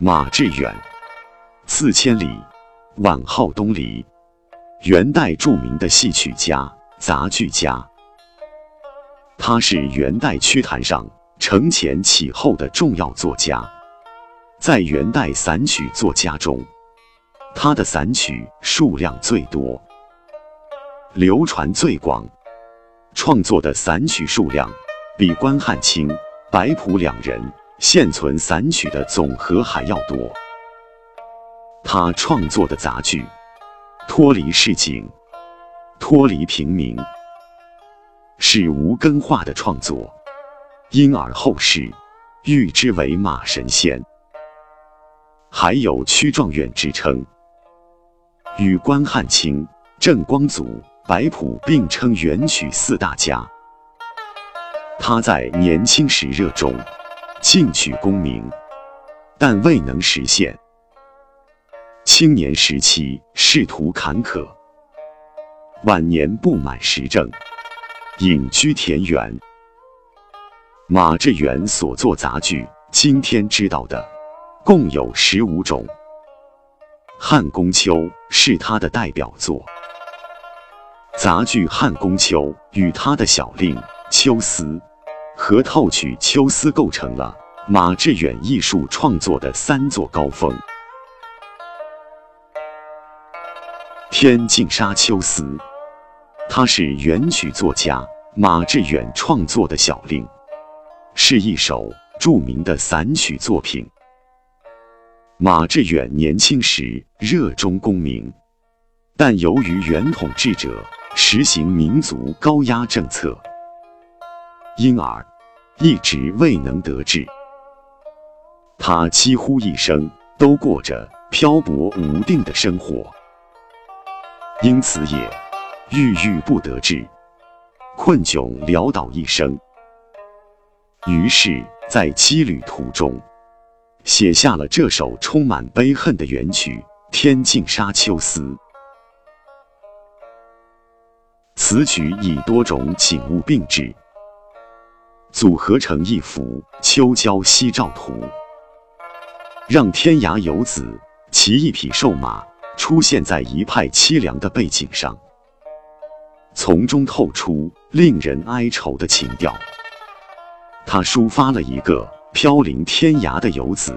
马致远，字千里，晚号东篱，元代著名的戏曲家、杂剧家。他是元代曲坛上承前启后的重要作家，在元代散曲作家中，他的散曲数量最多，流传最广，创作的散曲数量比关汉卿、白朴两人。现存散曲的总和还要多。他创作的杂剧脱离市井，脱离平民，是无根化的创作，因而后世誉之为马神仙，还有屈状元之称。与关汉卿、郑光祖、白朴并称元曲四大家。他在年轻时热衷。进取功名，但未能实现。青年时期仕途坎坷，晚年不满时政，隐居田园。马致远所作杂剧，今天知道的共有十五种，《汉宫秋》是他的代表作。杂剧《汉宫秋》与他的小令《秋思》。和套曲《秋思》构成了马致远艺术创作的三座高峰。《天净沙·秋思》，它是元曲作家马致远创作的小令，是一首著名的散曲作品。马致远年轻时热衷功名，但由于元统治者实行民族高压政策。因而，一直未能得志。他几乎一生都过着漂泊无定的生活，因此也郁郁不得志，困窘潦倒一生。于是，在羁旅途中，写下了这首充满悲恨的元曲《天净沙·秋思》。此曲以多种景物并置。组合成一幅秋郊夕照图，让天涯游子骑一匹瘦马出现在一派凄凉的背景上，从中透出令人哀愁的情调。他抒发了一个飘零天涯的游子，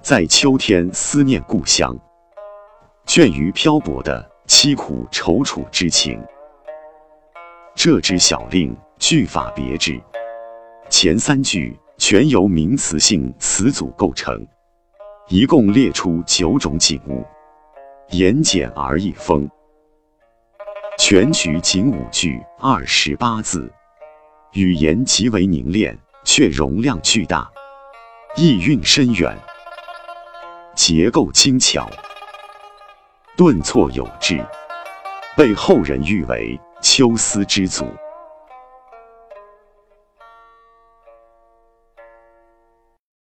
在秋天思念故乡、倦于漂泊的凄苦踌躇之情。这支小令句法别致。前三句全由名词性词组构成，一共列出九种景物，言简而意丰。全曲仅五句二十八字，语言极为凝练，却容量巨大，意蕴深远，结构精巧，顿挫有致，被后人誉为秋思之祖。